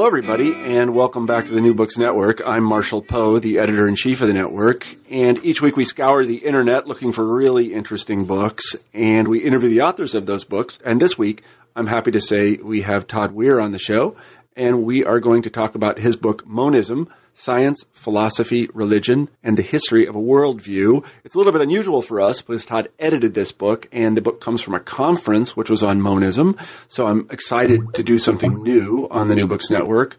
Hello, everybody, and welcome back to the New Books Network. I'm Marshall Poe, the editor in chief of the network, and each week we scour the internet looking for really interesting books, and we interview the authors of those books. And this week, I'm happy to say we have Todd Weir on the show, and we are going to talk about his book, Monism Science, Philosophy, Religion, and the History of a Worldview. It's a little bit unusual for us because Todd edited this book, and the book comes from a conference which was on monism. So I'm excited to do something new on the New Books Network.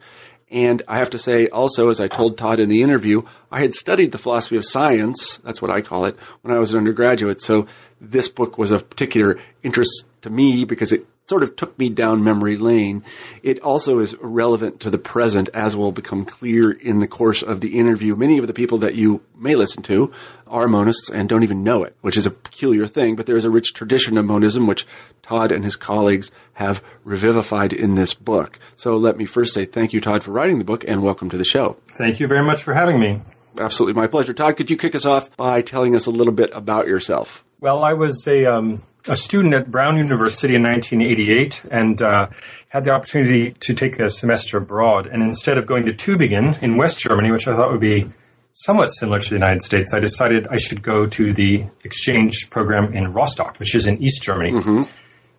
And I have to say also, as I told Todd in the interview, I had studied the philosophy of science, that's what I call it, when I was an undergraduate. So this book was of particular interest to me because it sort of took me down memory lane. It also is relevant to the present, as will become clear in the course of the interview. Many of the people that you may listen to are monists and don't even know it, which is a peculiar thing, but there is a rich tradition of monism which Todd and his colleagues have revivified in this book. So let me first say thank you, Todd, for writing the book and welcome to the show. Thank you very much for having me. Absolutely my pleasure. Todd, could you kick us off by telling us a little bit about yourself? Well, I was a, um, a student at Brown University in 1988 and uh, had the opportunity to take a semester abroad. And instead of going to Tübingen in West Germany, which I thought would be somewhat similar to the United States, I decided I should go to the exchange program in Rostock, which is in East Germany. Mm-hmm.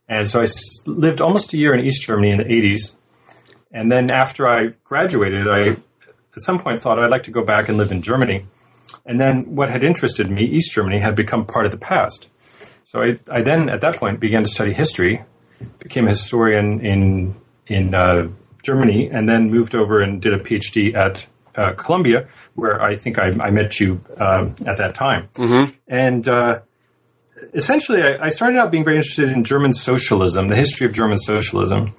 And so I lived almost a year in East Germany in the 80s. And then after I graduated, I at some point thought I'd like to go back and live in Germany. And then what had interested me, East Germany, had become part of the past. So I, I then, at that point, began to study history, became a historian in in uh, Germany, and then moved over and did a PhD at uh, Columbia, where I think I, I met you uh, at that time. Mm-hmm. And uh, essentially, I, I started out being very interested in German socialism, the history of German socialism.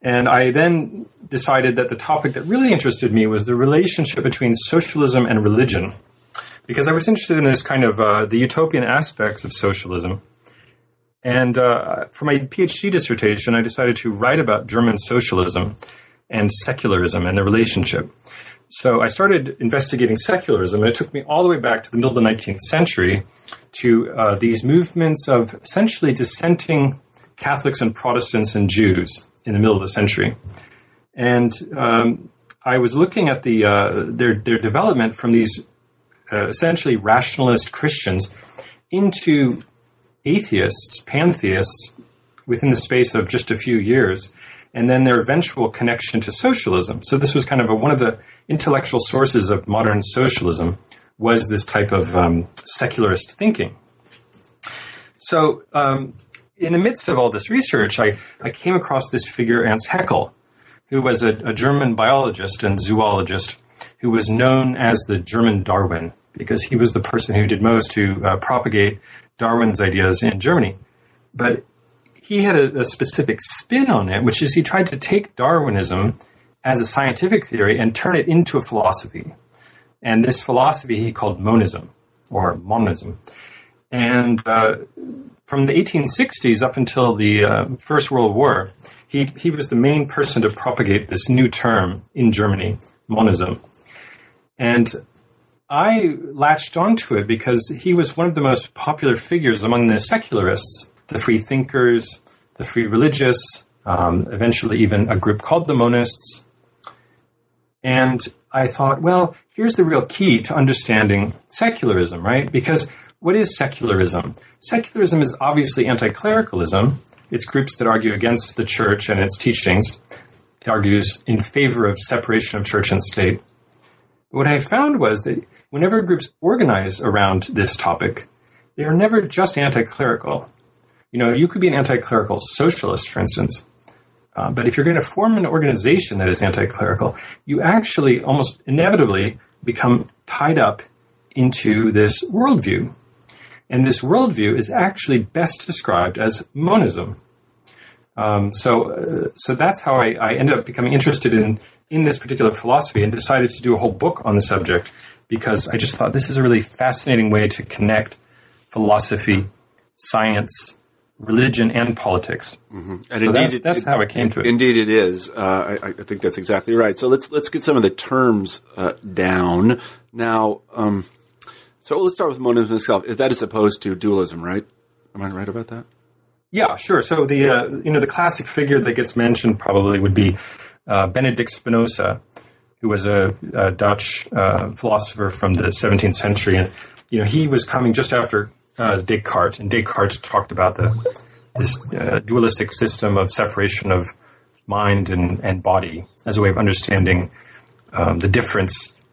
And I then decided that the topic that really interested me was the relationship between socialism and religion because I was interested in this kind of uh, the utopian aspects of socialism. And uh, for my PhD dissertation, I decided to write about German socialism and secularism and the relationship. So I started investigating secularism, and it took me all the way back to the middle of the 19th century to uh, these movements of essentially dissenting Catholics and Protestants and Jews in the middle of the century. And um, I was looking at the uh, their their development from these uh, essentially rationalist Christians into atheists, pantheists, within the space of just a few years, and then their eventual connection to socialism. So this was kind of a, one of the intellectual sources of modern socialism was this type of um, secularist thinking. So um, in the midst of all this research, I, I came across this figure, Ernst Haeckel, who was a, a German biologist and zoologist who was known as the German Darwin because he was the person who did most to uh, propagate Darwin's ideas in Germany. But he had a, a, specific spin on it, which is he tried to take Darwinism as a scientific theory and turn it into a philosophy. And this philosophy he called monism or monism. And uh, from the 1860s up until the uh, First World War, he, he was the main person to propagate this new term in Germany, monism. And I latched onto it because he was one of the most popular figures among the secularists, the free thinkers, the free religious, um, eventually even a group called the monists. And I thought, well, here's the real key to understanding secularism, right? Because what is secularism? Secularism is obviously anti clericalism. It's groups that argue against the church and its teachings. It argues in favor of separation of church and state. What I found was that whenever groups organize around this topic, they are never just anti clerical. You know, you could be an anti clerical socialist, for instance, uh, but if you're going to form an organization that is anti clerical, you actually almost inevitably become tied up into this worldview. And this worldview is actually best described as monism. Um, so, uh, so that's how I, I ended up becoming interested in in this particular philosophy and decided to do a whole book on the subject because I just thought this is a really fascinating way to connect philosophy, science, religion, and politics. Mm-hmm. And so indeed, that's, it- that's it- how I came to it. Indeed, it is. Uh, I, I think that's exactly right. So let's let's get some of the terms uh, down now. Um, so let's start with monism itself. That is opposed to dualism, right? Am I right about that? Yeah, sure. So the uh, you know the classic figure that gets mentioned probably would be uh, Benedict Spinoza, who was a, a Dutch uh, philosopher from the 17th century, and you know he was coming just after uh, Descartes, and Descartes talked about the this uh, dualistic system of separation of mind and, and body as a way of understanding um, the difference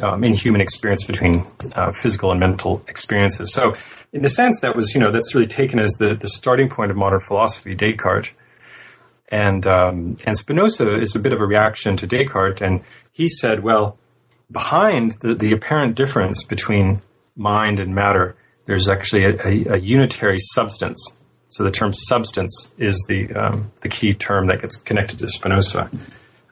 um, in human experience between uh, physical and mental experiences. So, in a sense, that was you know that's really taken as the the starting point of modern philosophy, Descartes. And um, and Spinoza is a bit of a reaction to Descartes, and he said, well, behind the, the apparent difference between mind and matter, there's actually a, a, a unitary substance. So the term substance is the um, the key term that gets connected to Spinoza.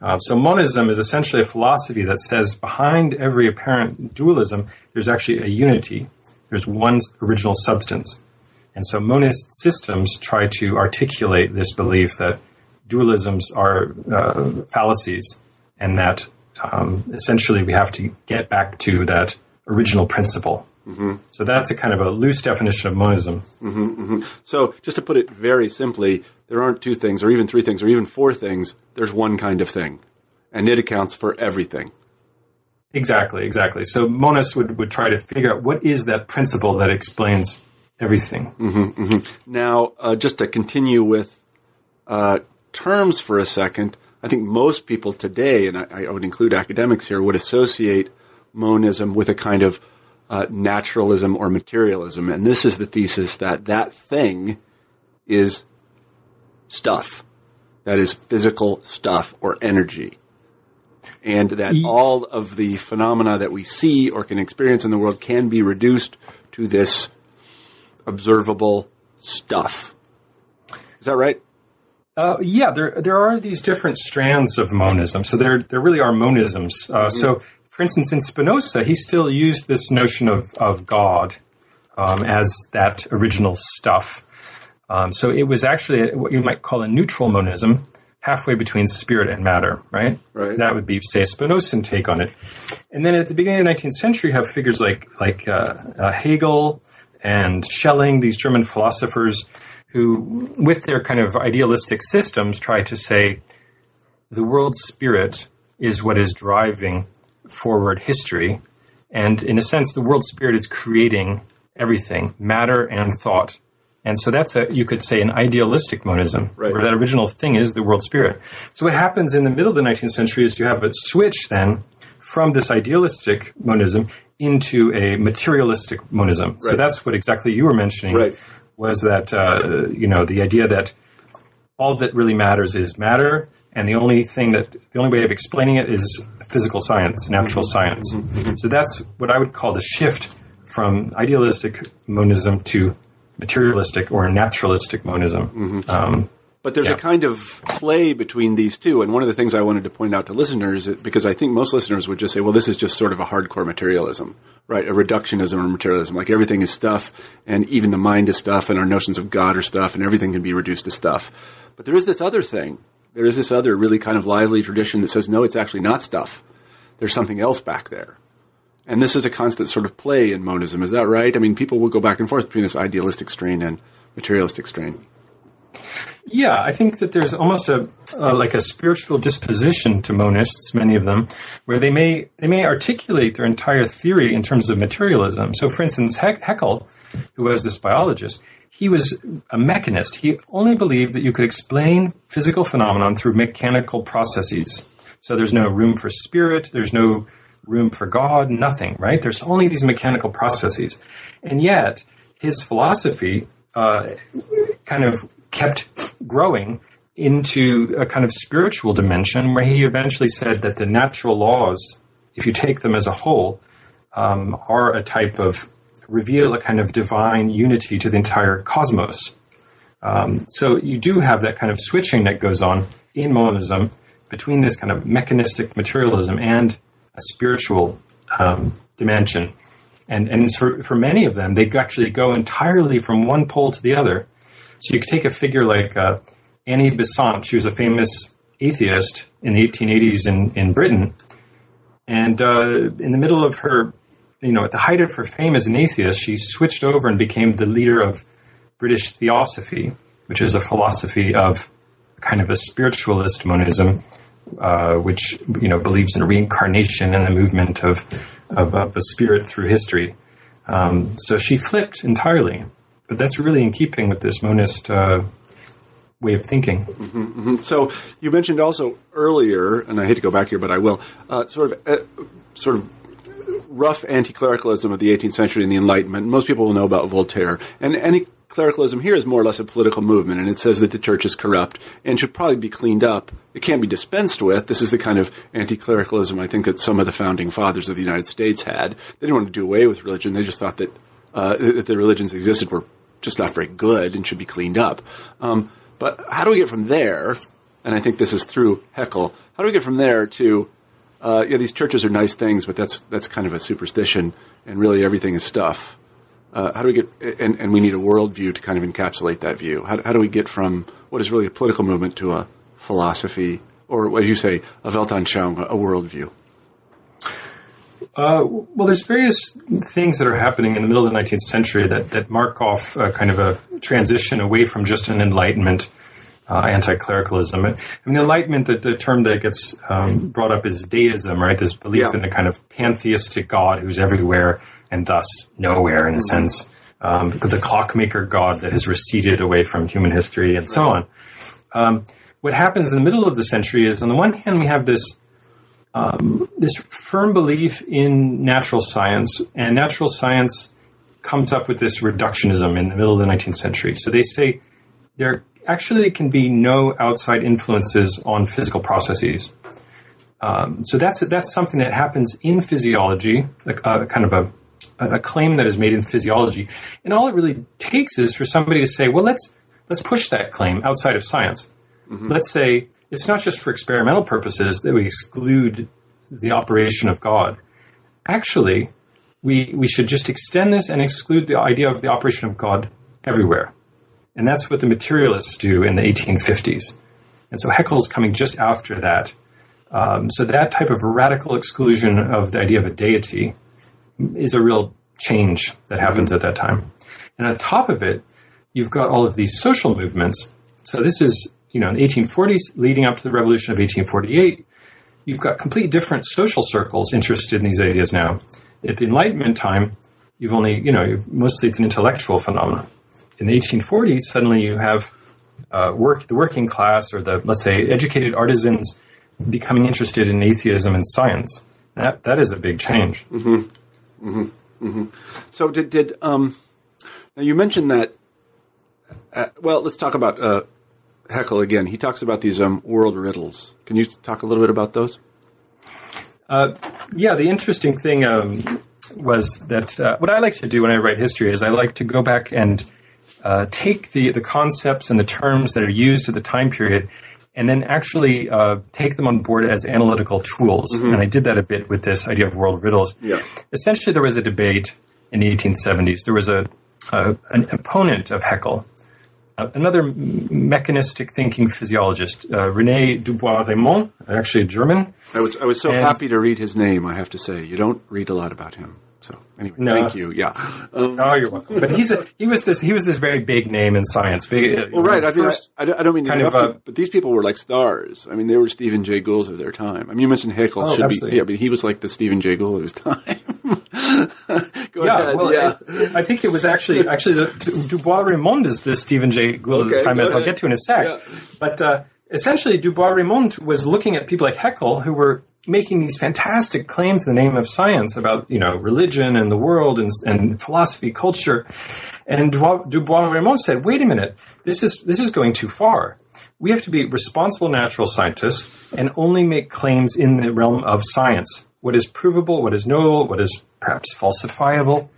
Uh, so monism is essentially a philosophy that says behind every apparent dualism, there's actually a unity. There's one original substance. And so monist systems try to articulate this belief that dualisms are uh, fallacies and that um, essentially we have to get back to that original principle. So that's a kind of a loose definition of monism. So just to put it very simply, there aren't two things, or even three things, or even four things. There's one kind of thing, and it accounts for everything. Exactly, exactly. So monists would, would try to figure out what is that principle that explains everything. Now, uh, just to continue with uh, terms for a second, I think most people today, and I, I would include academics here, would associate monism with a kind of uh, naturalism or materialism, and this is the thesis that that thing is stuff, that is physical stuff or energy, and that all of the phenomena that we see or can experience in the world can be reduced to this observable stuff. Is that right? Uh, yeah, there there are these different strands of monism. So there there really are monisms. Uh, So, for instance, in Spinoza, he still used this notion of of God um, as that original stuff. Um, so it was actually what you might call a neutral monism, halfway between spirit and matter. Right. Right. That would be say a Spinozan take on it. And then at the beginning of the 19th century, you have figures like like uh, uh, Hegel and Schelling, these German philosophers who, with their kind of idealistic systems, try to say the world spirit is what is driving forward history. And in a sense, the world spirit is creating everything, matter and thought. And so that's a, you could say, an idealistic monism, Right. where that original thing is the world spirit. So what happens in the middle of the 19th century is you have a switch then from this idealistic monism into a materialistic monism. So that's what exactly you were mentioning Right. Was that uh, you know the idea that all that really matters is matter, and the only thing that the only way of explaining it is physical science, natural science. So that's what I would call the shift from idealistic monism to materialistic or naturalistic monism. Um, But there's Yeah. a kind of play between these two, and one of the things I wanted to point out to listeners, because I think most listeners would just say, "Well, this is just sort of a hardcore materialism, right? A reductionism or materialism, like everything is stuff, and even the mind is stuff, and our notions of God are stuff, and everything can be reduced to stuff." But there is this other thing. There is this other really kind of lively tradition that says, "No, it's actually not stuff. There's something else back there." And this is a constant sort of play in monism. Is that right? I mean, people will go back and forth between this idealistic strain and materialistic strain. Yeah, I think that there's almost a like a spiritual disposition to monists, many of them, where they may they may articulate their entire theory in terms of materialism. So, for instance, He- Haeckel, who was this biologist, he was a mechanist. He only believed that you could explain physical phenomenon through mechanical processes. So, there's no room for spirit. There's no room for God. Nothing. Right? There's only these mechanical processes, and yet his philosophy uh, kind of kept growing into a kind of spiritual dimension where he eventually said that the natural laws, if you take them as a whole, um, are a type of reveal a kind of divine unity to the entire cosmos. Um, so you do have that kind of switching that goes on in monism between this kind of mechanistic materialism and a spiritual um, dimension. And, and for, for many of them, they actually go entirely from one pole to the other. So you could take a figure like uh, Annie Besant. She was a famous atheist in the 1880s in, in Britain. And uh, in the middle of her, you know, at the height of her fame as an atheist, she switched over and became the leader of British Theosophy, which is a philosophy of kind of a spiritualist monism, uh, which you know believes in reincarnation and the movement of of, of the spirit through history. Um, so she flipped entirely, but that's really in keeping with this monist uh, way of thinking. Mm-hmm, mm-hmm. So you mentioned also earlier, and I hate to go back here, but I will. Uh, sort of, uh, sort of rough anti-clericalism of the 18th century and the Enlightenment. Most people will know about Voltaire, and any clericalism here is more or less a political movement, and it says that the church is corrupt and should probably be cleaned up. It can't be dispensed with. This is the kind of anti-clericalism I think that some of the founding fathers of the United States had. They didn't want to do away with religion. They just thought that uh, that the religions existed were just not very good and should be cleaned up. Um, but how do we get from there? And I think this is through Haeckel. How do we get from there to uh, yeah, these churches are nice things, but that's that's kind of a superstition, and really everything is stuff. Uh, how do we get, and, and, we need a worldview to kind of encapsulate that view. How, how, do we get from what is really a political movement to a philosophy, or as you say, a Weltanschauung, a worldview? Uh, well, there's various things that are happening in the middle of the 19th century that, that mark off uh, kind of a transition away from just an Enlightenment uh, anti-clericalism. I mean, the Enlightenment, the, the term that gets um, brought up is deism, right? This belief yeah. in a kind of pantheistic God who's everywhere and thus nowhere in a mm-hmm. sense. Um, the clockmaker God that has receded away from human history and so on. Um, what happens in the middle of the century is, on the one hand, we have this um, this firm belief in natural science, and natural science comes up with this reductionism in the middle of the 19th century. So they say there actually can be no outside influences on physical processes. Um, so that's that's something that happens in physiology, a, a kind of a a claim that is made in physiology, and all it really takes is for somebody to say, "Well, let's let's push that claim outside of science. Mm-hmm. Let's say it's not just for experimental purposes that we exclude the operation of God. Actually, we we should just extend this and exclude the idea of the operation of God everywhere." And that's what the materialists do in the 1850s. And so Haeckel is coming just after that. Um, so that type of radical exclusion of the idea of a deity is a real change that happens at that time. And on top of it, you've got all of these social movements. So this is, you know, in the 1840s, leading up to the revolution of 1848, you've got complete different social circles interested in these ideas now. At the Enlightenment time, you've only, you know, mostly it's an intellectual phenomenon. In the 1840s, suddenly you have uh, work, the working class or the, let's say, educated artisans becoming interested in atheism and science. That, that is a big change. Mm-hmm. Mm-hmm. Mm-hmm. So did did um, now you mentioned that? Uh, well, let's talk about uh, Haeckel again. He talks about these um, world riddles. Can you talk a little bit about those? Uh, yeah, the interesting thing um, was that uh, what I like to do when I write history is I like to go back and uh, take the the concepts and the terms that are used at the time period and then actually uh, take them on board as analytical tools. Mm-hmm. And I did that a bit with this idea of world riddles. Yeah. Essentially, there was a debate in the 1870s. There was a, a an opponent of Haeckel, uh, another mechanistic thinking physiologist, uh, René Du Bois-Reymond, actually a German. I was I was so and, happy to read his name. I have to say, you don't read a lot about him. So anyway, no. thank you. Yeah. Um, oh, you're welcome. But he's a, he was this he was this very big name in science. Big, uh, well, right. I, mean, I, I, don't mean kind of, uh, but these people were like stars. I mean, they were Stephen Jay Goulds of their time. I mean, you mentioned Haeckel oh, should absolutely. be yeah, but he was like the Stephen Jay Gould of his time. yeah, ahead. Well, yeah. I, I, think it was actually actually the, Du Bois-Reymond is the Stephen Jay Gould okay, of the time, as. I'll get to in a sec. Yeah. But uh, essentially, Du Bois-Reymond was looking at people like Haeckel who were making these fantastic claims in the name of science about you know religion and the world and, and philosophy, culture. And Du Bois-Reymond said, "Wait a minute, this is this is going too far. We have to be responsible natural scientists and only make claims in the realm of science. What is provable, what is knowable, what is perhaps falsifiable."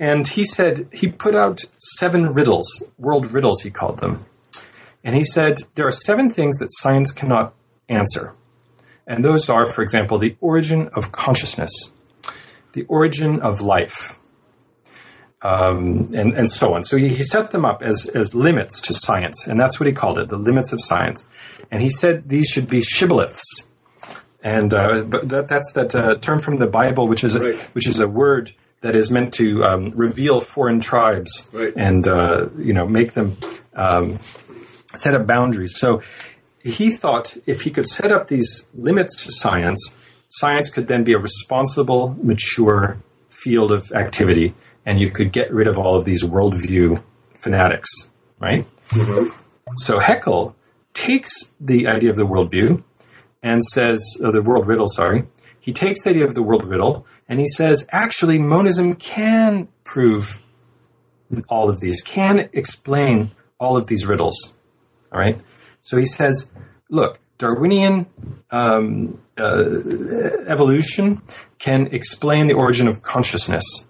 and he said he put out seven riddles, world riddles, he called them. And he said there are seven things that science cannot answer. And those are, for example, the origin of consciousness, the origin of life, um, and, and so on. So he, he set them up as, as limits to science, and that's what he called it, the limits of science. And he said these should be shibboleths. And uh, but that, that's that uh, term from the Bible, which is Right. which is a word that is meant to um, reveal foreign tribes Right. and uh, you know make them um, set up boundaries. So he thought if he could set up these limits to science, science could then be a responsible, mature field of activity, and you could get rid of all of these worldview fanatics, right? So Haeckel takes the idea of the worldview and says, uh, the world riddle, sorry. He takes the idea of the world riddle and he says, actually, monism can prove all of these, can explain all of these riddles. All right. So he says, look, Darwinian um, uh, evolution can explain the origin of consciousness.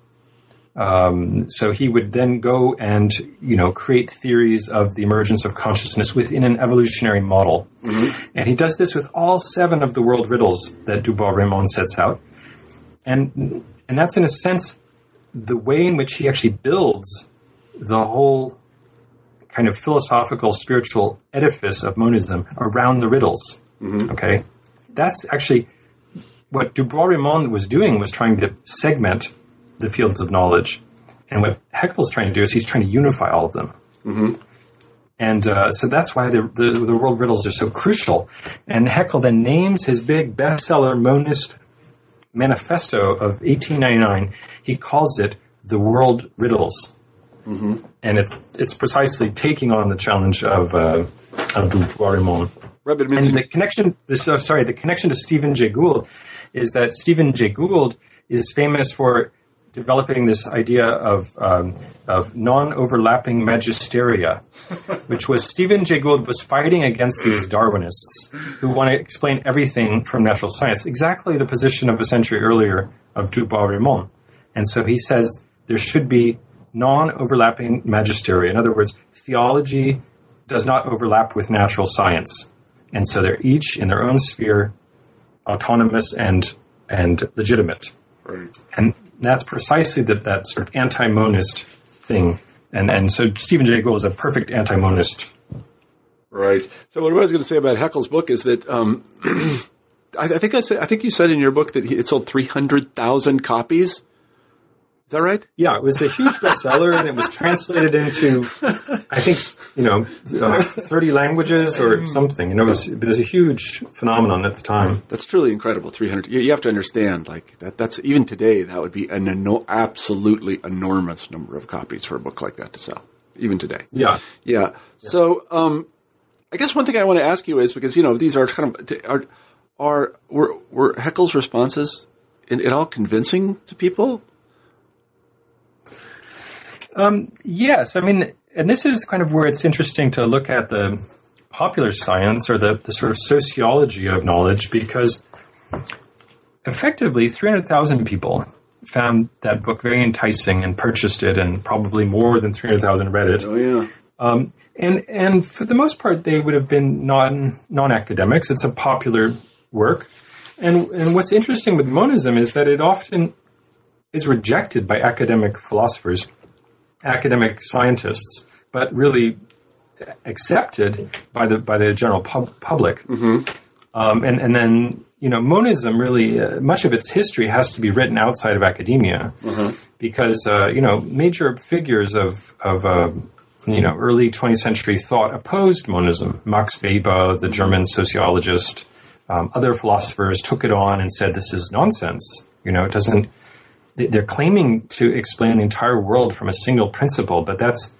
Um, so he would then go and you know create theories of the emergence of consciousness within an evolutionary model, and he does this with all seven of the world riddles that Du Bois-Reymond sets out, and and that's in a sense the way in which he actually builds the whole kind of philosophical spiritual edifice of monism around the riddles. Okay, that's actually what Du Bois-Reymond was doing was trying to segment the fields of knowledge, and what Haeckel's trying to do is he's trying to unify all of them. And uh, so that's why the, the the world riddles are so crucial. And Haeckel then names his big bestseller monist manifesto of 1899. He calls it the World Riddles, and it's it's precisely taking on the challenge of uh, of Du Bois-Reymond. Right, And the connection, this, uh, sorry, the connection to Stephen Jay Gould is that Stephen Jay Gould is famous for developing this idea of um, of non-overlapping magisteria, which was Stephen Jay Gould was fighting against these Darwinists who want to explain everything from natural science, exactly the position of a century earlier of Du Bois-Reymond. And so he says there should be non-overlapping magisteria. In other words, theology does not overlap with natural science and so they're each in their own sphere autonomous and and legitimate right. and that's precisely that that sort of anti-monist thing and and so Stephen Jay Gould is a perfect anti-monist Right. So what I was going to say about Haeckel's book is that um, I, I think I said I think you said in your book that he, it sold three hundred thousand copies. Is that right? yeah it was a huge bestseller and it was translated into I think you know uh, 30 languages or something you know it was, it was a huge phenomenon at the time That's truly incredible. Three hundred. You, you have to understand, like that. That's even today. That would be an eno- absolutely enormous number of copies for a book like that to sell. Even today. yeah Yeah. So, um, I guess one thing I want to ask you is because you know these are kind of are are were were Haeckel's responses in, at all convincing to people? Yes, I mean, and this is kind of where it's interesting to look at the popular science or the, the sort of sociology of knowledge because effectively 300,000 people found that book very enticing and purchased it, and probably more than 300,000 read it. Oh yeah. Um, and and for the most part, they would have been non non academics. It's a popular work, and and what's interesting with monism is that it often is rejected by academic philosophers, academic scientists, but really accepted by the by the general pub- public. Um, and and then you know monism really uh, much of its history has to be written outside of academia because uh, you know major figures of of uh, you know early 20th century thought opposed monism. Max Weber, the German sociologist, um, other philosophers took it on and said this is nonsense. You know it doesn't. They- They're claiming to explain the entire world from a single principle, but that's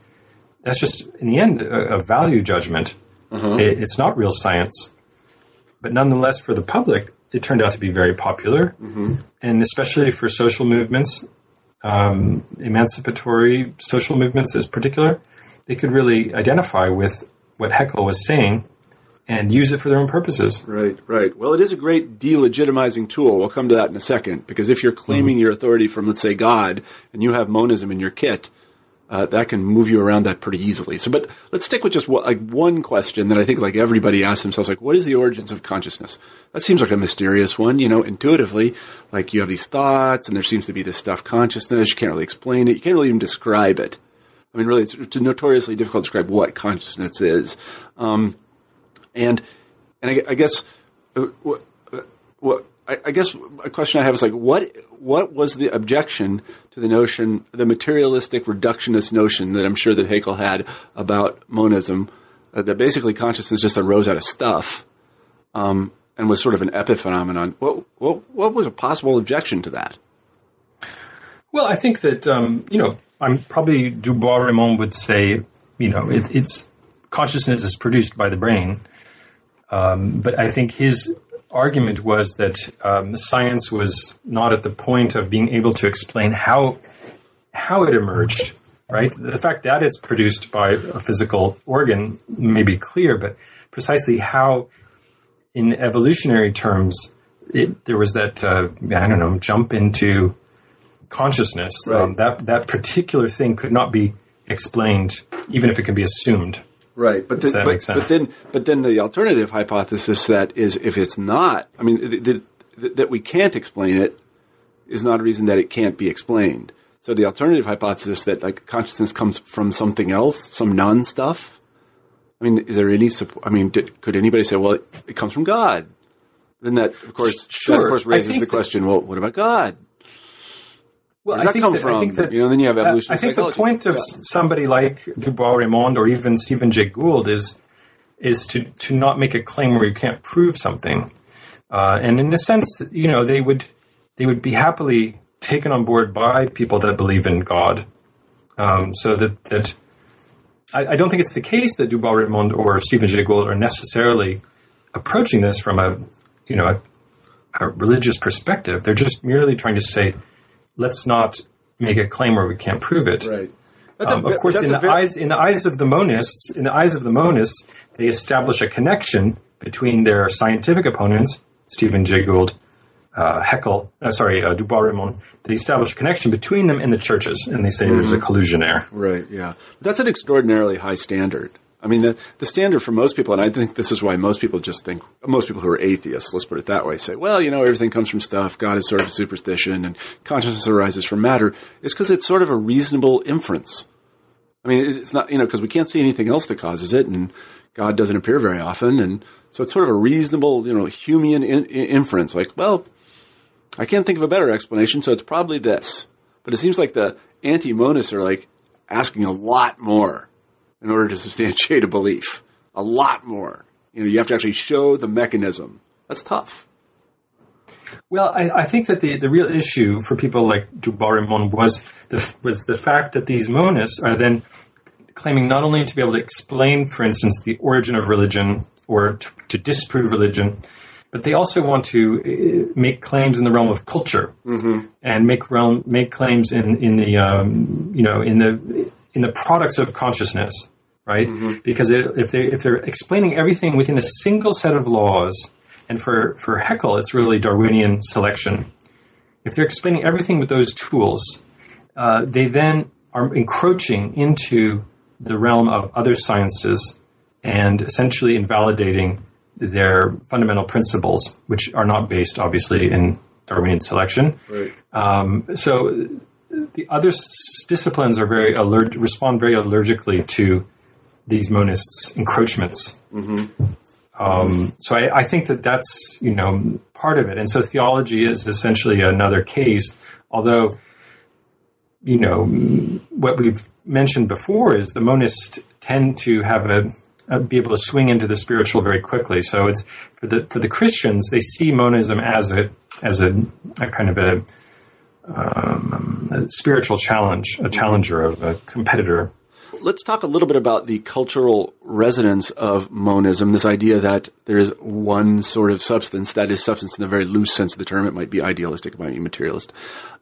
that's just in the end a, a value judgment. It, it's not real science. But nonetheless for the public it turned out to be very popular. And especially for social movements um, emancipatory social movements in particular they could really identify with what Haeckel was saying and use it for their own purposes. Right, right. Well, it is a great delegitimizing tool. We'll come to that in a second because if you're claiming mm-hmm. your authority from, let's say, God, and you have monism in your kit, uh, that can move you around that pretty easily. So, but let's stick with just like one question that I think like everybody asks themselves, like, what is the origins of consciousness? That seems like a mysterious one, you know, intuitively. Like you have these thoughts, and there seems to be this stuff consciousness. You can't really explain it. You can't really even describe it. I mean, really, it's notoriously difficult to describe what consciousness is. Um, and and I, I guess uh, what, uh, what I, I, guess a question I have is like what what was the objection to the notion, the materialistic reductionist notion that I'm sure that Haeckel had about monism, uh, that basically consciousness just arose out of stuff, um, and was sort of an epiphenomenon. What what what was a possible objection to that? Well, I think that um, you know, I'm probably Du Bois-Reymond would say, you know, it, it's consciousness is produced by the brain, um, but I think his argument was that um, science was not at the point of being able to explain how how it emerged. Right, the fact that it's produced by a physical organ may be clear, but precisely how, in evolutionary terms, it, there was that uh, I don't know jump into consciousness. Right. Um, that that particular thing could not be explained, even if it can be assumed. Right, but, the, but, but, then but then the alternative hypothesis that is if it's not, I mean, the, the, that we can't explain it is not a reason that it can't be explained. So the alternative hypothesis that like consciousness comes from something else, some non stuff. I mean, is there any? Support, I mean, did, could anybody say, well, it, it, comes from God? Then that, of course, sure. that of course raises the question. Well, what about God? Well, I think, that, I think, that, you know, then you have evolution. Uh, I think the point of yeah. somebody like Du Bois-Reymond or even Stephen Jay Gould is is to to not make a claim where you can't prove something. Uh, and in a sense, you know, they would they would be happily taken on board by people that believe in God. Um, so that that I, I, don't think it's the case that Du Bois-Reymond or Stephen Jay Gould are necessarily approaching this from a you know a, a religious perspective. They're just merely trying to say let's not make a claim where we can't prove it. Right. Um, of course, in the very- eyes in the eyes of the monists, in the eyes of the monists, they establish a connection between their scientific opponents, Stephen Jay Gould, uh, Haeckel, uh, sorry, uh, Du Bois-Reymond. They establish a connection between them and the churches, and they say mm-hmm. there's a collusion there. Right. Yeah. That's an extraordinarily high standard. I mean, the, the standard for most people, and I think this is why most people just think, most people who are atheists, let's put it that way, say, well, you know, everything comes from stuff, God is sort of a superstition, and consciousness arises from matter, is because it's sort of a reasonable inference. I mean, it's not, you know, because we can't see anything else that causes it, and God doesn't appear very often, and so it's sort of a reasonable, you know, Humean in, in, inference, like, well, I can't think of a better explanation, so it's probably this. But it seems like the anti-monists are like asking a lot more in order to substantiate a belief. A lot more. You know, you have to actually show the mechanism. That's tough. Well, I, I think that the, the real issue for people like Du Bois-Reymond was the, was the fact that these monists are then claiming not only to be able to explain, for instance, the origin of religion or to, to disprove religion, but they also want to uh, make claims in the realm of culture mm-hmm. and make realm make claims in in the um, you know in the in the products of consciousness, right? Mm-hmm. Because if they if they're explaining everything within a single set of laws, and for for Haeckel, it's really Darwinian selection. If they're explaining everything with those tools, uh, they then are encroaching into the realm of other sciences and essentially invalidating their fundamental principles, which are not based, obviously, in Darwinian selection. Right. Um, so the other s- disciplines are very alert, respond very allergically to these monists' encroachments. Mm-hmm. Um, so I, I, think that that's you know part of it, and so theology is essentially another case. Although you know what we've mentioned before is the monists tend to have a, a be able to swing into the spiritual very quickly. So it's for the for the Christians they see monism as a as a, a kind of a um, a spiritual challenge, a challenger, a competitor. Let's talk a little bit about the cultural resonance of monism, this idea that there is one sort of substance, that is substance in the very loose sense of the term. It might be idealistic, it might be materialist,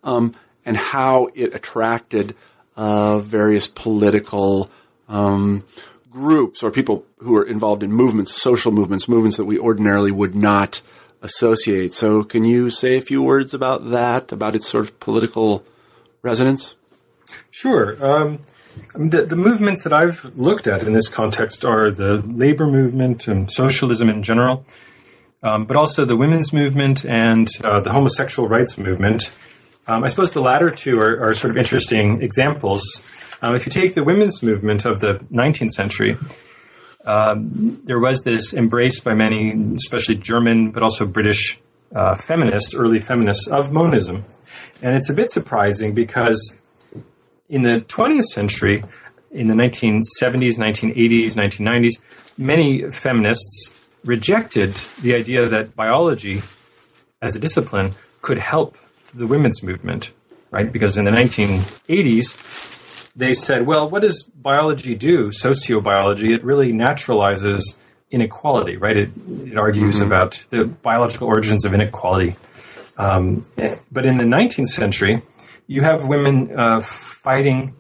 um, and how it attracted uh, various political um, groups or people who are involved in movements, social movements, movements that we ordinarily would not associate. So, can you say a few words about that, about its sort of political resonance? Sure. Um, the, the, movements that I've looked at in this context are the labor movement and socialism in general, um, but also the women's movement and uh, the homosexual rights movement. Um, I suppose the latter two are, are sort of interesting examples. Um, if you take the women's movement of the 19th century, um, there was this embrace by many, especially German, but also British uh, feminists, early feminists, of monism. And it's a bit surprising because in the 20th century, in the 1970s, 1980s, 1990s, many feminists rejected the idea that biology as a discipline could help the women's movement, right? Because in the 1980s, they said, well, what does biology do, sociobiology? It really naturalizes inequality, right? It, it argues mm-hmm. about the biological origins of inequality. Um, but in the 19th century, you have women uh, fighting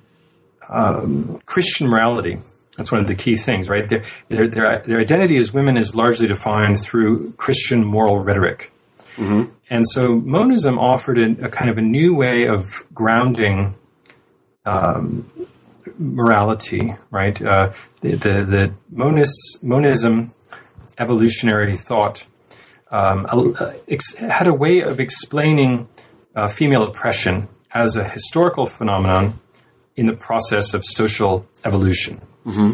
um, Christian morality. That's one of the key things, right? Their, their, their, their, identity as women is largely defined through Christian moral rhetoric. Mm-hmm. And so monism offered a, a, kind of a new way of grounding um, morality, right? Uh, the, the, the monis, monism, evolutionary thought, um, ex- had a way of explaining uh, female oppression as a historical phenomenon in the process of social evolution. Mm-hmm.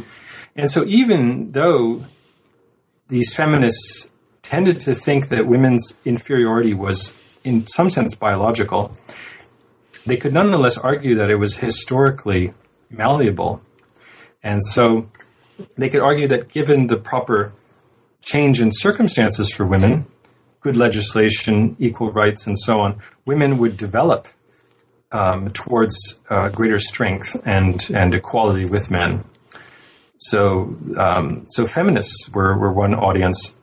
And so, even though these feminists tended to think that women's inferiority was, in some sense, biological, they could nonetheless argue that it was historically malleable. And so, they could argue that given the proper change in circumstances for women, good legislation, equal rights, and so on, women would develop um, towards uh, greater strength and and equality with men. So um, so feminists were, were one audience.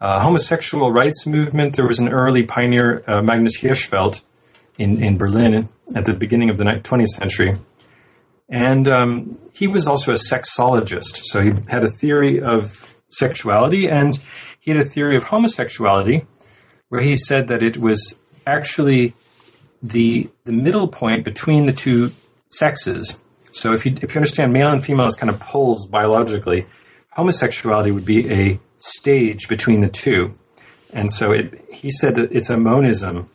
Uh, homosexual rights movement. There was an early pioneer, uh, Magnus Hirschfeld, in in Berlin at the beginning of the 20th century, and um, he was also a sexologist. So he had a theory of sexuality, and he had a theory of homosexuality, where he said that it was actually the the middle point between the two sexes. So if you if you understand male and female as kind of poles biologically, homosexuality would be a stage between the two. And so it, he said that it's a monism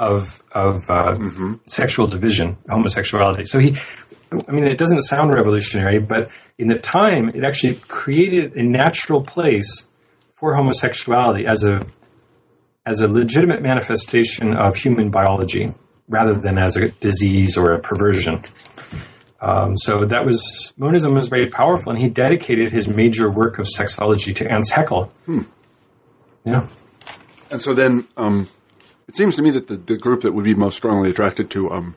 of of uh, mm-hmm. sexual division, homosexuality. So he, I mean, it doesn't sound revolutionary, but in the time, it actually created a natural place for homosexuality as a as a legitimate manifestation of human biology rather than as a disease or a perversion. Um, so that was monism was very powerful, and he dedicated his major work of sexology to Ernst Haeckel. Hmm. Yeah. And so then, um, it seems to me that the, the, group that would be most strongly attracted to um,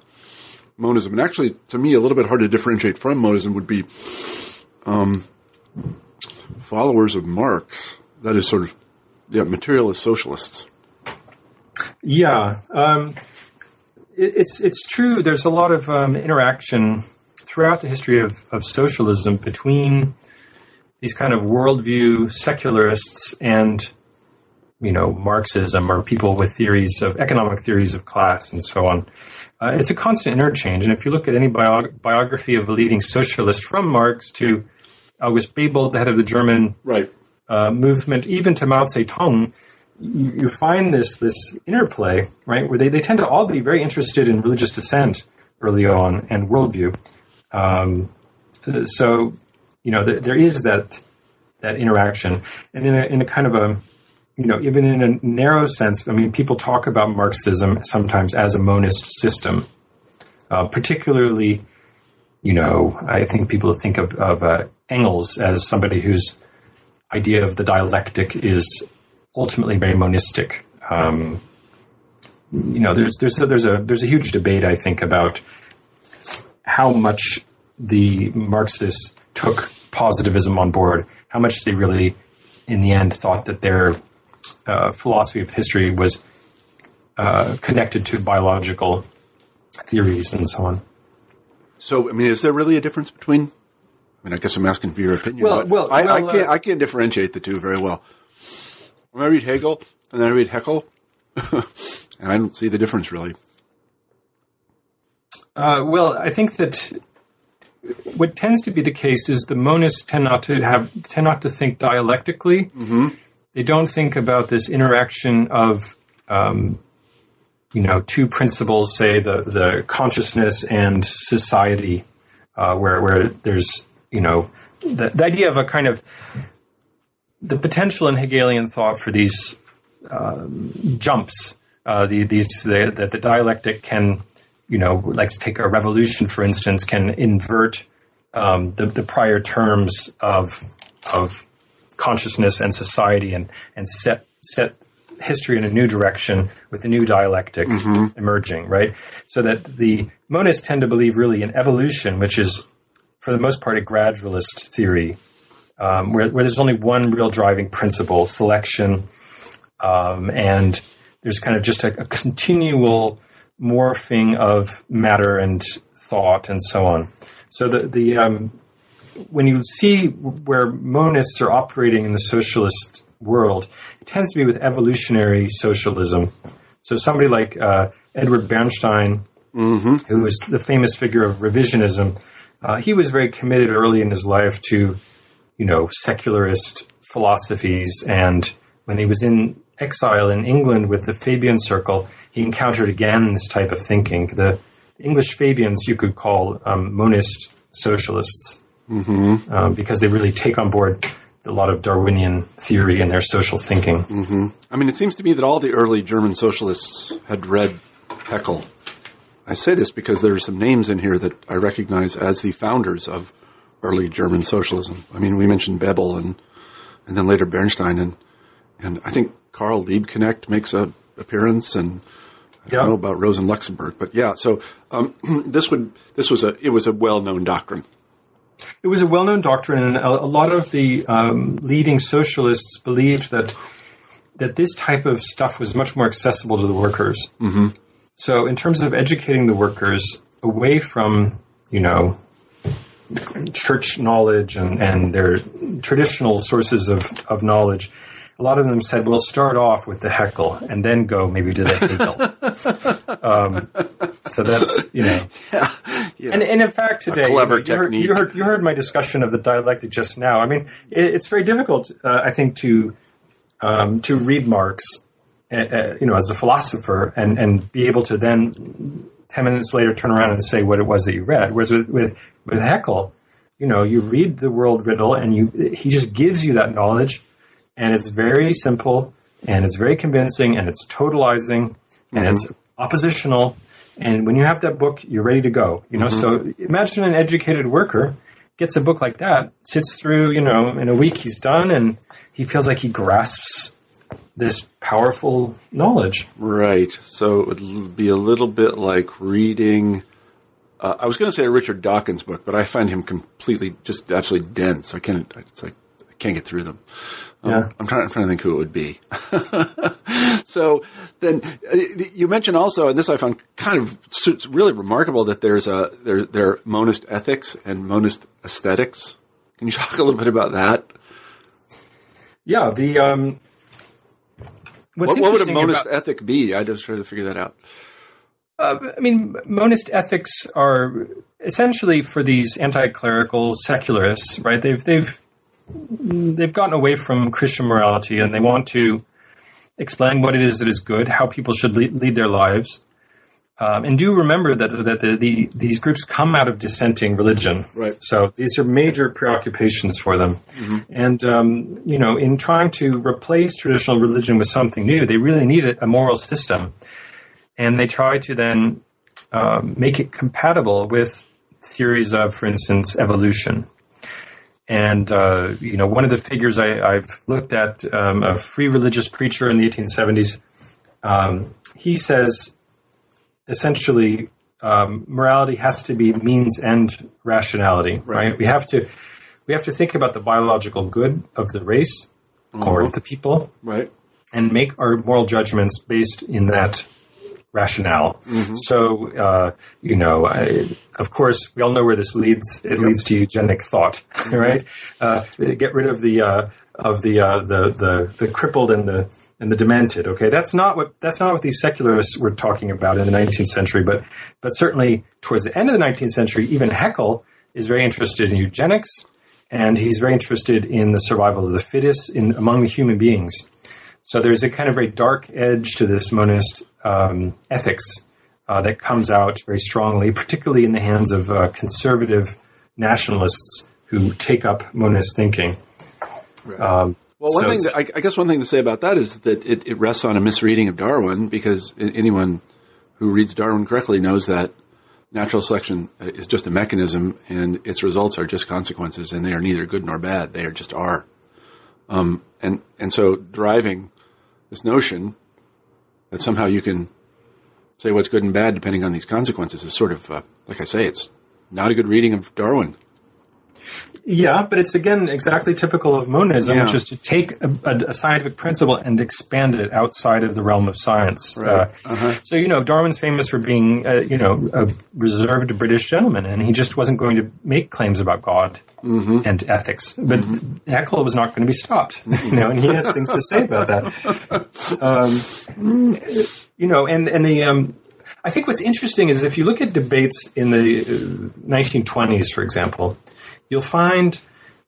monism, and actually to me a little bit hard to differentiate from monism, would be um, followers of Marx. That is sort of yeah, materialist socialists. Yeah, um, it, it's it's true. There's a lot of um, interaction throughout the history of, of socialism between these kind of worldview secularists and you know Marxism or people with theories of economic theories of class and so on. Uh, it's a constant interchange, and if you look at any biog- biography of a leading socialist from Marx to August Bebel, the head of the German right. uh, movement, even to Mao Zedong, you, you find this this interplay, right, where they, they tend to all be very interested in religious dissent early on and worldview. Um, so, you know, th- there is that that interaction, and in a, in a kind of a you know, even in a narrow sense, I mean, people talk about Marxism sometimes as a monist system, uh, particularly, you know, I think people think of, of uh, Engels as somebody whose idea of the dialectic is ultimately very monistic. Um, you know, there's there's a, there's a there's a huge debate I think about how much the Marxists took positivism on board, how much they really, in the end, thought that their uh, philosophy of history was uh, connected to biological theories and so on. So, I mean, is there really a difference between I mean, I guess I'm asking for your opinion. Well- well- I, I can't. uh, I can't differentiate the two very well. When I read Hegel and then I read Haeckel, and I don't see the difference really. Uh, well, I think that what tends to be the case is the monists tend not to have tend not to think dialectically. They don't think about this interaction of um, you know two principles, say the the consciousness and society, uh, where where there's you know the, the idea of a kind of the potential in Hegelian thought for these um, jumps, uh, the, these the, that the dialectic can, you know, let's take a revolution for instance, can invert um, the, the prior terms of of consciousness and society and and set set history in a new direction with a new dialectic emerging, right? So that the monists tend to believe really in evolution, which is for the most part a gradualist theory, um, where, where there's only one real driving principle, selection, um, and there's kind of just a, a continual morphing of matter and thought and so on. So the the um, when you see where monists are operating in the socialist world, it tends to be with evolutionary socialism. So somebody like uh, Edward Bernstein, who was the famous figure of revisionism, uh, he was very committed early in his life to, you know, secularist philosophies. And when he was in exile in England with the Fabian Circle, he encountered again this type of thinking. The English Fabians you could call um, monist socialists um, because they really take on board a lot of Darwinian theory in their social thinking. I mean, it seems to me that all the early German socialists had read Haeckel. I say this because there are some names in here that I recognize as the founders of early German socialism. I mean, we mentioned Bebel and and then later Bernstein and and I think Karl Liebknecht makes a appearance and I don't Yeah. know about Rosa Luxemburg, but yeah. So um, this would this was a it was a well known doctrine. It was a well-known doctrine, and a, a lot of the um, leading socialists believed that that this type of stuff was much more accessible to the workers. Mm-hmm. So, in terms of educating the workers away from, you know, church knowledge and, and their traditional sources of, of knowledge, a lot of them said, "We'll start off with the Haeckel and then go maybe to the Hegel." um, so that's you know. And, and in fact, today clever you, heard, you, heard, you heard my discussion of the dialectic just now. I mean, it, it's very difficult, uh, I think, to um, to read Marx, uh, uh, you know, as a philosopher, and and be able to then ten minutes later turn around and say what it was that you read. Whereas with with, with Haeckel, you know, you read the world riddle, and you he just gives you that knowledge, and it's very simple, and it's very convincing, and it's totalizing, and it's oppositional. And when you have that book, you're ready to go. You know, so imagine an educated worker gets a book like that, sits through, you know, in a week he's done, and he feels like he grasps this powerful knowledge. Right. So it would be a little bit like reading. Uh, I was going to say a Richard Dawkins book, but I find him completely, just absolutely dense. I can't. It's like I can't get through them. Um, Yeah. I'm trying. I'm trying to think who it would be. so then uh, you mentioned also, and this I found kind of really remarkable that there's a there there are monist ethics and monist aesthetics. Can you talk a little bit about that? Yeah, the um, What, what would a monist about- ethic be? I just trying to figure that out. Uh, I mean, monist ethics are essentially for these anti-clerical secularists, right? They've they've they've gotten away from Christian morality, and they want to explain what it is that is good, how people should lead, lead their lives. Um, and do remember that that the, the, these groups come out of dissenting religion, Right. So these are major preoccupations for them, and um, you know, in trying to replace traditional religion with something new, they really need a, a moral system and they try to then um, make it compatible with theories of, for instance, evolution. And uh, you know, one of the figures I, I've looked at, um, a free religious preacher in the 1870s, um, he says essentially um, morality has to be means and rationality. Right. We have to we have to think about the biological good of the race or of the people Right. and make our moral judgments based in that rationale. So, uh, you know, I, of course, we all know where this leads. It leads to eugenic thought, right? Uh, get rid of the uh, of the, uh, the the the crippled and the and the demented. Okay, that's not what that's not what these secularists were talking about in the 19th century. But but certainly towards the end of the 19th century, even Haeckel is very interested in eugenics, and he's very interested in the survival of the fittest in among the human beings. So there's a kind of very dark edge to this monist um, ethics uh, that comes out very strongly, particularly in the hands of uh, conservative nationalists who take up monist thinking. Um, Well, one so thing that, I, I guess one thing to say about that is that it, it rests on a misreading of Darwin because anyone who reads Darwin correctly knows that natural selection uh, is just a mechanism and its results are just consequences and they are neither good nor bad. They are just are. Um, and, and so driving this notion that somehow you can say what's good and bad depending on these consequences is sort of, uh, like I say, it's not a good reading of Darwin. Yeah, but it's again exactly typical of monism, Yeah. which is to take a, a, a scientific principle and expand it outside of the realm of science. Right. Uh, So you know, Darwin's famous for being, uh, you know, a reserved British gentleman, and he just wasn't going to make claims about God and ethics. But Haeckel was not going to be stopped, you know, and he has things to say about that. Um, you know, and and the. Um, I think what's interesting is if you look at debates in the uh, 1920s, for example, you'll find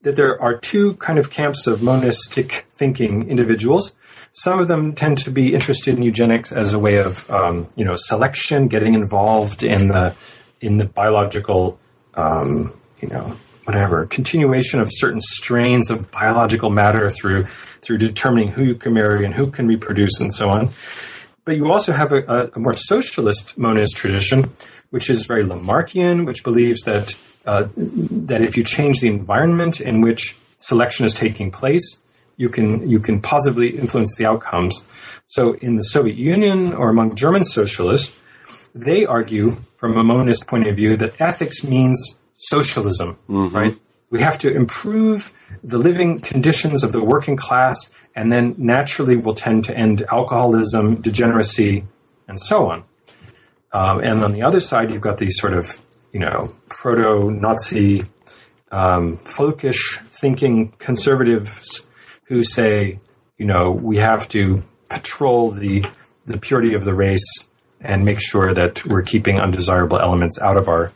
that there are two kind of camps of monistic thinking individuals. Some of them tend to be interested in eugenics as a way of, um, you know, selection, getting involved in the in the biological, um, you know, whatever continuation of certain strains of biological matter through through determining who you can marry and who can reproduce and so on. But you also have a, a, a more socialist monist tradition, which is very Lamarckian, which believes that uh, that if you change the environment in which selection is taking place, you can you can positively influence the outcomes. So in the Soviet Union or among German socialists, they argue from a monist point of view that ethics means socialism, right? We have to improve the living conditions of the working class, and then naturally we'll tend to end alcoholism, degeneracy, and so on. Um, and on the other side, you've got these sort of, you know, proto-Nazi, um, folkish thinking conservatives who say, you know, we have to patrol the the purity of the race and make sure that we're keeping undesirable elements out of our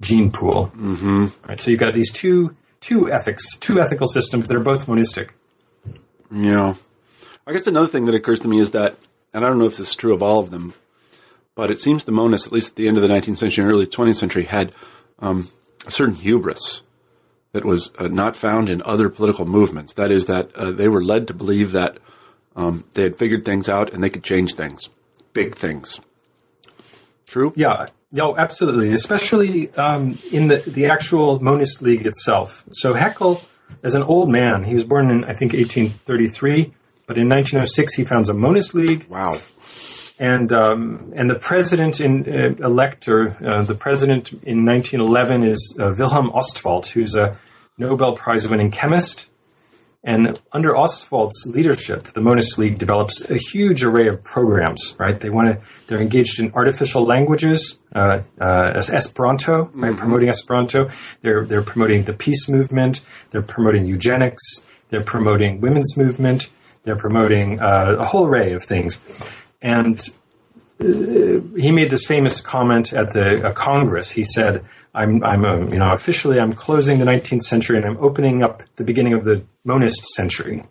gene pool. Mm-hmm. Right. So you've got these two two ethics, two ethical systems that are both monistic. Yeah. I guess another thing that occurs to me is that, and I don't know if this is true of all of them, but it seems the monists, at least at the end of the 19th century and early 20th century, had um, a certain hubris that was uh, not found in other political movements. That is, that uh, they were led to believe that um, they had figured things out and they could change things, big things. True? Yeah, no, absolutely. Especially um, in the the actual monist league itself. So Haeckel, as an old man, he was born in I think 1833, but in 1906 he founds a monist league, Wow. And um, and the president in uh, elector, uh, the president in 1911 is uh, Wilhelm Ostwald, who's a Nobel Prize winning chemist. And under Ostwald's leadership, the Monist League develops a huge array of programs. Right? They want to. They're engaged in artificial languages, uh, uh, as Esperanto, right? Promoting Esperanto. They're they're promoting the peace movement. They're promoting eugenics. They're promoting women's movement. They're promoting uh, a whole array of things. And he made this famous comment at the uh, Congress. He said, "I'm, I'm, uh, you know, officially, I'm closing the 19th century and I'm opening up the beginning of the monist century."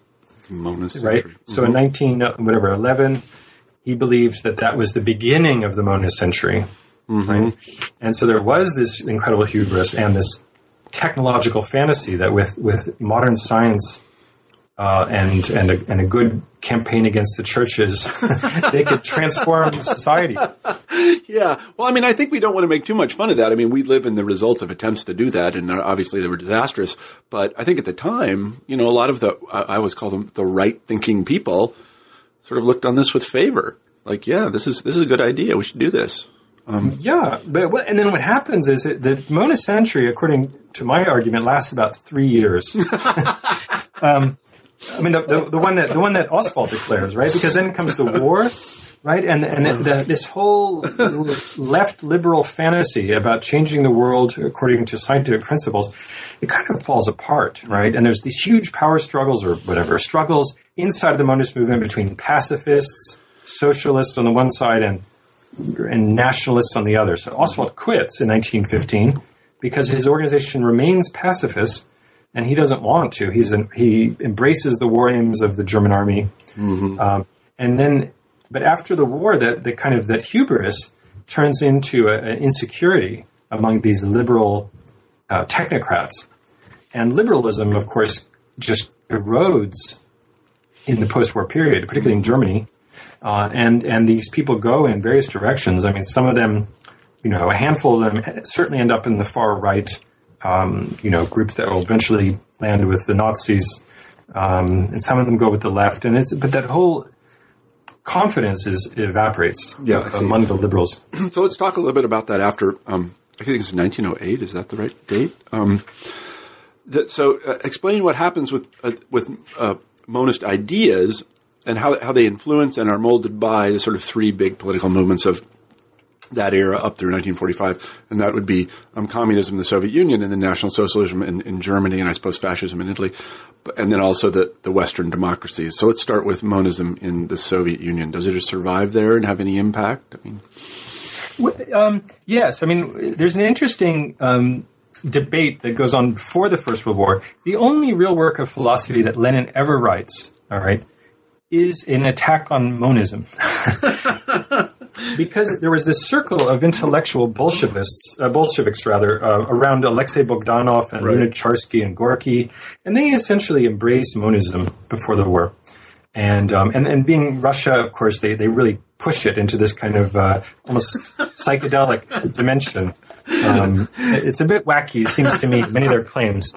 Monist. Right. century. So in 19 uh, whatever 11, he believes that that was the beginning of the monist century. Right. And so there was this incredible hubris and this technological fantasy that with with modern science. Uh, and and a, and a good campaign against the churches, they could transform society. Yeah. Well, I mean, I think we don't want to make too much fun of that. I mean, we live in the result of attempts to do that, and obviously they were disastrous. But I think at the time, you know, a lot of the, I I always call them the right thinking people sort of looked on this with favor. Like, yeah, this is, this is a good idea. We should do this. Yeah, but what, and then what happens is that the monist century, according to my argument, lasts about three years. um, I mean, the, the, the one that the one that Ostwald declares, right? Because then comes the war, right? And and the, the, this whole left liberal fantasy about changing the world according to scientific principles, it kind of falls apart, right? And there's these huge power struggles or whatever struggles inside of the monist movement between pacifists, socialists on the one side, and and nationalists on the other. So Ostwald quits in 1915 because his organization remains pacifist and he doesn't want to. He's an, he embraces the war aims of the German army, mm-hmm. um, and then but after the war, that the kind of that hubris turns into an insecurity among these liberal uh, technocrats, and liberalism, of course, just erodes in the post-war period, particularly in Germany. Uh, and and these people go in various directions. I mean, some of them, you know, a handful of them certainly end up in the far right, um, you know, groups that will eventually land with the Nazis, um, and some of them go with the left. And it's but that whole confidence is evaporates yeah, among the liberals. So let's talk a little bit about that after. Um, I think it's 1908. Is that the right date? Um, that, so uh, explain what happens with uh, with uh, monist ideas and how how they influence and are molded by the sort of three big political movements of that era up through 1945, and that would be um, communism in the Soviet Union and then National Socialism in, in, Germany and I suppose fascism in Italy, but, and then also the, the Western democracies. So let's start with monism in the Soviet Union. Does it survive there and have any impact? I mean, um, yes. I mean, there's an interesting um, debate that goes on before the First World War. The only real work of philosophy that Lenin ever writes, all right, is an attack on monism. because there was this circle of intellectual Bolshevists, uh, Bolsheviks rather, uh, around Alexei Bogdanov and right. Lunacharsky and Gorky, and they essentially embraced monism before the war. And, um, and and being Russia, of course, they, they really push it into this kind of uh, almost psychedelic dimension. Um, it's a bit wacky, it seems to me, many of their claims.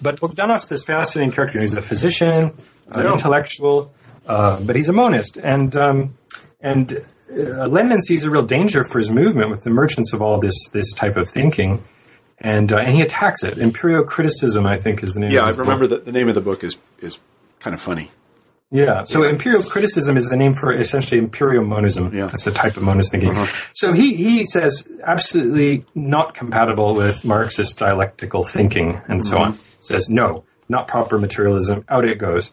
But Bogdanov's this fascinating character. He's a physician, an intellectual, uh, but he's a monist, and um, and uh, Lenin sees a real danger for his movement with the emergence of all this this type of thinking, and uh, and he attacks it. Empirio-criticism, I think, is the name. Of Yeah, I remember that the name of the book is is kind of funny. Yeah. So yeah. empirio-criticism is the name for essentially empirio-monism. Yeah. That's the type of monist thinking. Uh-huh. So he, he says absolutely not compatible with Marxist dialectical thinking and so mm-hmm. on. Says no, not proper materialism. Out it goes.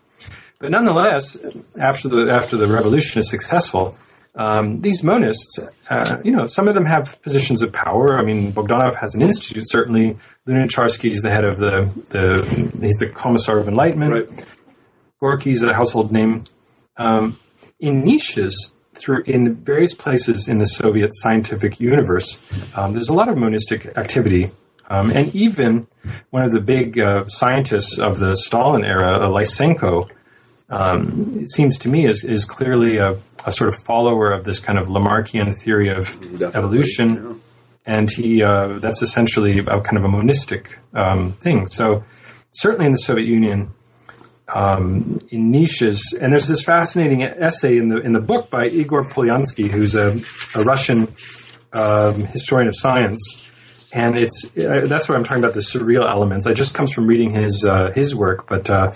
But nonetheless, after the after the revolution is successful, um, these monists, uh, you know, some of them have positions of power. I mean, Bogdanov has an institute, certainly. Lunacharsky is the head of the, the he's the Commissar of Enlightenment. Right. Gorky's a household name. Um, in niches, through in various places in the Soviet scientific universe, um, there's a lot of monistic activity. Um, and even one of the big uh, scientists of the Stalin era, Lysenko, um, it seems to me is, is clearly a, a, sort of follower of this kind of Lamarckian theory of Definitely, evolution. Yeah. And he, uh, that's essentially a kind of a monistic um, thing. So certainly in the Soviet Union, um, in niches, and there's this fascinating essay in the in the book by Igor Polyansky, who's a, a Russian um, historian of science, and it's uh, that's what I'm talking about the surreal elements. It just comes from reading his uh, his work, but uh,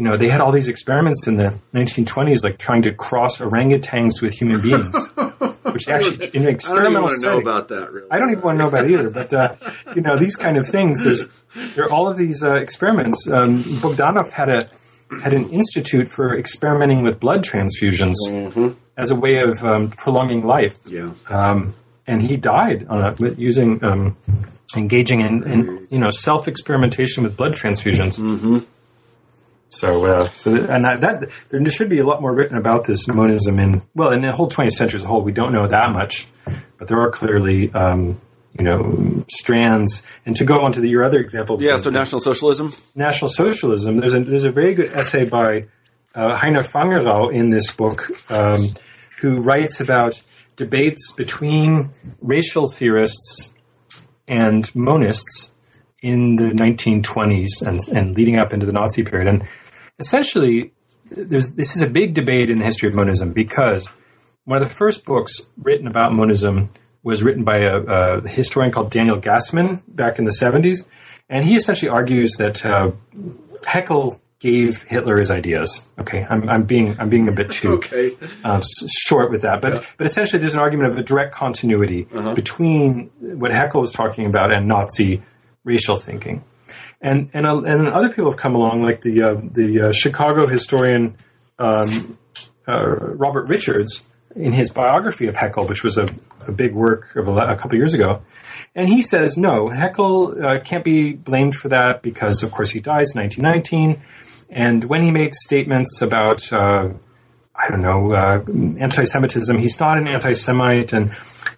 you know, they had all these experiments in the 1920s, like trying to cross orangutans with human beings, which actually in an experimental I don't setting. know about that. Really, I don't even want to know about it either. But uh, you know, these kind of things. There's there are all of these uh, experiments. Um, Bogdanov had a had an institute for experimenting with blood transfusions mm-hmm. as a way of um, prolonging life. Yeah. Um, and he died on a, using um, engaging in, in, you know self experimentation with blood transfusions. Mm-hmm. So, uh, so and that, that, there should be a lot more written about this monism in well, in the whole 20th century as a whole. We don't know that much, but there are clearly um, you know strands. And to go on to the, your other example, yeah. So the, National Socialism. National Socialism. There's a there's a very good essay by uh, Heiner Fangerau in this book, um, who writes about debates between racial theorists and monists in the 1920s and, and leading up into the Nazi period. And essentially, this is a big debate in the history of monism because one of the first books written about monism was written by a, a historian called Daniel Gasman back in the 70s. And he essentially argues that uh, Haeckel gave Hitler his ideas. Okay, I'm, I'm being I'm being a bit too Okay. uh, short with that, but but essentially there's an argument of a direct continuity between what Haeckel was talking about and Nazi racial thinking, and and uh, and other people have come along like the uh, the uh, Chicago historian um, uh, Robert Richards in his biography of Haeckel, which was a, a big work of a, a couple years ago, and he says no, Haeckel uh, can't be blamed for that because of course he dies in 1919, and when he made statements about I don't know, anti-Semitism. He's not an anti-Semite, and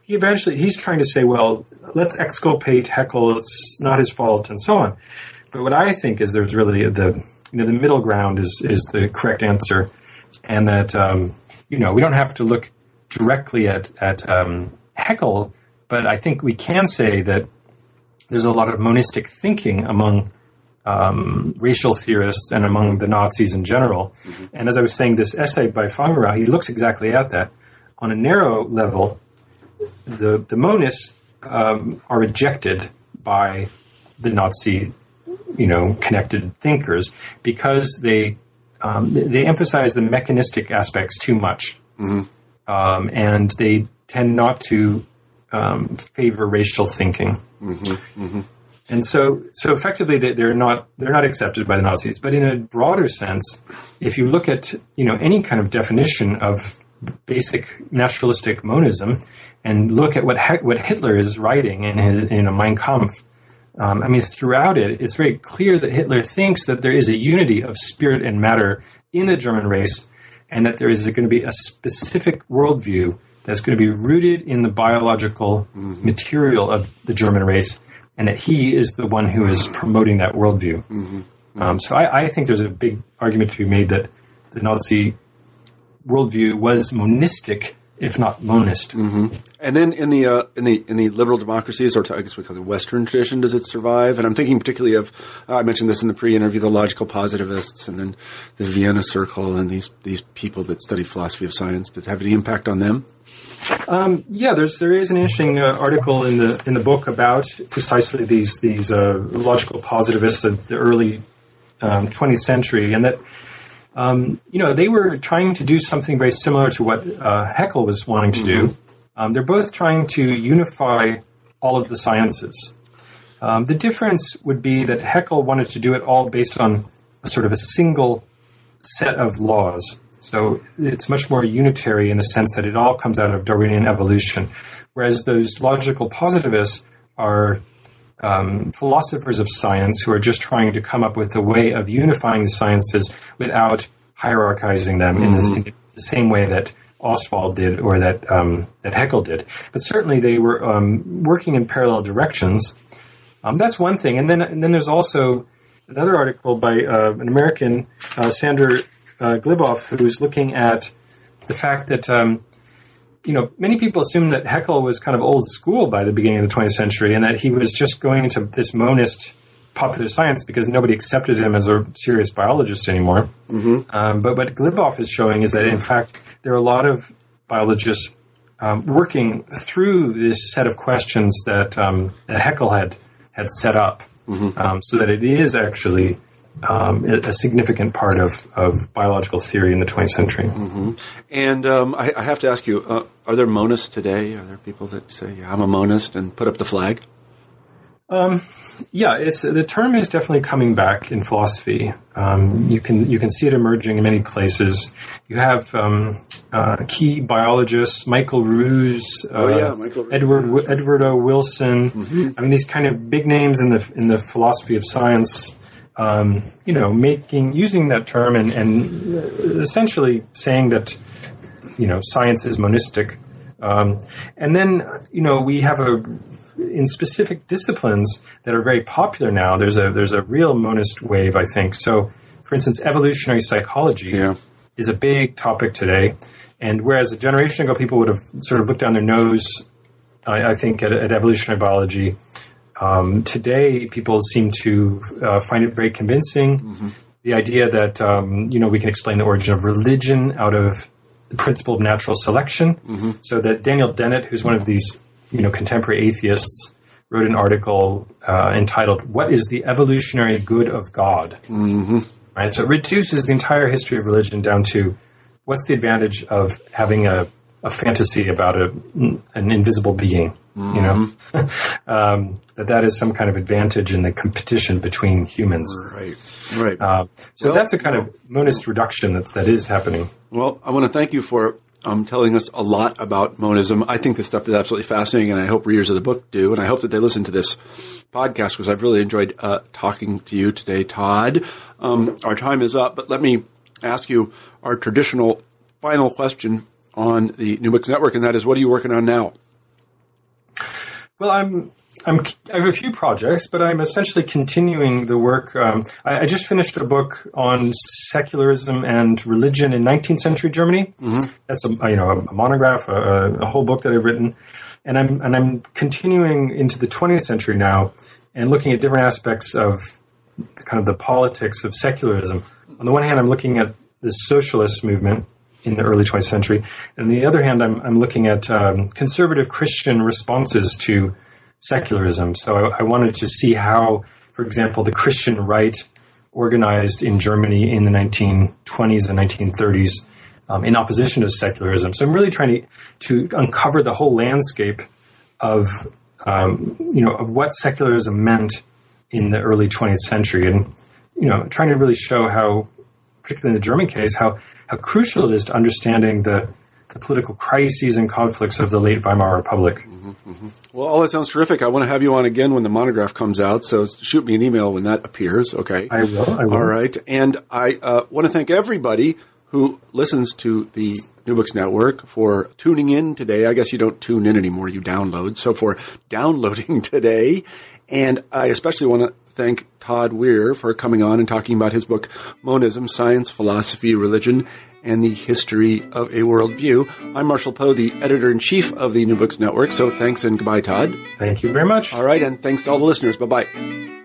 he eventually he's trying to say, well, let's exculpate Haeckel. It's not his fault, and so on. But what I think is there's really the you know the middle ground is is the correct answer, and that um, you know we don't have to look directly at at um, Haeckel, but I think we can say that there's a lot of monistic thinking among um, racial theorists and among the Nazis in general. And as I was saying, this essay by Fangerau, he looks exactly at that. On a narrow level, the, the monists um, are rejected by the Nazi, you know, connected thinkers because they um, they- emphasize the mechanistic aspects too much, um, and they tend not to um, favor racial thinking. And so so effectively they- they're not they're not accepted by the Nazis. But in a broader sense, if you look at you know any kind of definition of basic naturalistic monism, and look at what He- what Hitler is writing in his, in a Mein Kampf. Um, I mean, throughout it, it's very clear that Hitler thinks that there is a unity of spirit and matter in the German race, and that there is going to be a specific worldview that's going to be rooted in the biological material of the German race, and that he is the one who is promoting that worldview. Um, so I, I think there's a big argument to be made that the Nazi worldview was monistic, if not monist. And then in the uh, in the in the liberal democracies, or I guess we call it the Western tradition, does it survive? And I'm thinking particularly of uh, I mentioned this in the pre-interview, the logical positivists, and then the Vienna Circle, and these these people that study philosophy of science. Did it have any impact on them? Yeah, there's there is an interesting uh, article in the in the book about precisely these these uh, logical positivists of the early um, 20th century, and that um, you know they were trying to do something very similar to what uh, Haeckel was wanting to do. Um, they're both trying to unify all of the sciences. Um, the difference would be that Haeckel wanted to do it all based on a sort of a single set of laws. So it's much more unitary in the sense that it all comes out of Darwinian evolution, whereas those logical positivists are um, philosophers of science who are just trying to come up with a way of unifying the sciences without hierarchizing them in, this, in the same way that Ostwald did or that um, that Haeckel did. But certainly they were um, working in parallel directions. Um, that's one thing, and then and then there's also another article by uh, an American, uh, Sander uh, Gliboff, who's looking at the fact that um, you know many people assume that Haeckel was kind of old school by the beginning of the 20th century, and that he was just going into this monist popular science because nobody accepted him as a serious biologist anymore. Um, but what Gliboff is showing is that in fact there are a lot of biologists um, working through this set of questions that um, that Haeckel had had set up, um, so that it is actually um, a significant part of, of biological theory in the 20th century. And um, I, I have to ask you: uh, Are there monists today? Are there people that say, yeah, "I'm a monist" and put up the flag? Yeah, it's the term is definitely coming back in philosophy. Um, you can you can see it emerging in many places. You have um, uh, key biologists, Michael Ruse, uh, Oh, yeah, Michael Ruse. Edward Edward O. Wilson. I mean, these kind of big names in the in the philosophy of science. Um, you know, making using that term and, and essentially saying that you know science is monistic. Um, and then you know we have a in specific disciplines that are very popular now. There's a there's a real monist wave, I think. So, for instance, evolutionary psychology Yeah. is a big topic today. And whereas a generation ago people would have sort of looked down their nose, I, I think, at, at evolutionary biology, um, today people seem to uh, find it very convincing. The idea that um, you know we can explain the origin of religion out of the principle of natural selection, so that Daniel Dennett, who's one of these you know contemporary atheists, wrote an article uh, entitled "What is the evolutionary good of God?" Right. So it reduces the entire history of religion down to what's the advantage of having a, a fantasy about a, an invisible being. Mm-hmm. You know, um, that that is some kind of advantage in the competition between humans. Right. Right. Uh, so well, that's a kind of monist reduction that's that is happening. Well, I want to thank you for um, telling us a lot about monism. I think this stuff is absolutely fascinating, and I hope readers of the book do. And I hope that they listen to this podcast because I've really enjoyed uh, talking to you today, Todd. Um, our time is up, but let me ask you our traditional final question on the New Books Network, and that is, what are you working on now? Well, I'm I'm, i have a few projects, but I'm essentially continuing the work. Um, I, I, just finished a book on secularism and religion in 19th century Germany. Mm-hmm. That's a you know a monograph, a, a, whole book that I've written, and I'm and I'm continuing into the 20th century now and looking at different aspects of kind of the politics of secularism. On the one hand, I'm looking at the socialist movement in the early 20th century, and on the other hand, I'm, I'm looking at um, conservative Christian responses to secularism. So I, I, wanted to see how, for example, the Christian right organized in Germany in the 1920s and 1930s um, in opposition to secularism. So I'm really trying to, to uncover the whole landscape of um, you know of what secularism meant in the early 20th century, and you know trying to really show how, particularly in the German case, how how crucial it is to understanding the the political crises and conflicts of the late Weimar Republic. Mm-hmm, mm-hmm. Well, all that sounds terrific. I want to have you on again when the monograph comes out. So shoot me an email when that appears. Okay. I will. I will. All right. And I uh, want to thank everybody who listens to the New Books Network for tuning in today. I guess you don't tune in anymore, you download. So for downloading today. And I especially want to thank Todd Weir for coming on and talking about his book, Monism, Science, Philosophy, Religion, and the History of a Worldview. I'm Marshall Poe, the editor in chief of the New Books Network. So thanks and goodbye, Todd. Thank you very much. All right, and thanks to all the listeners. Bye bye.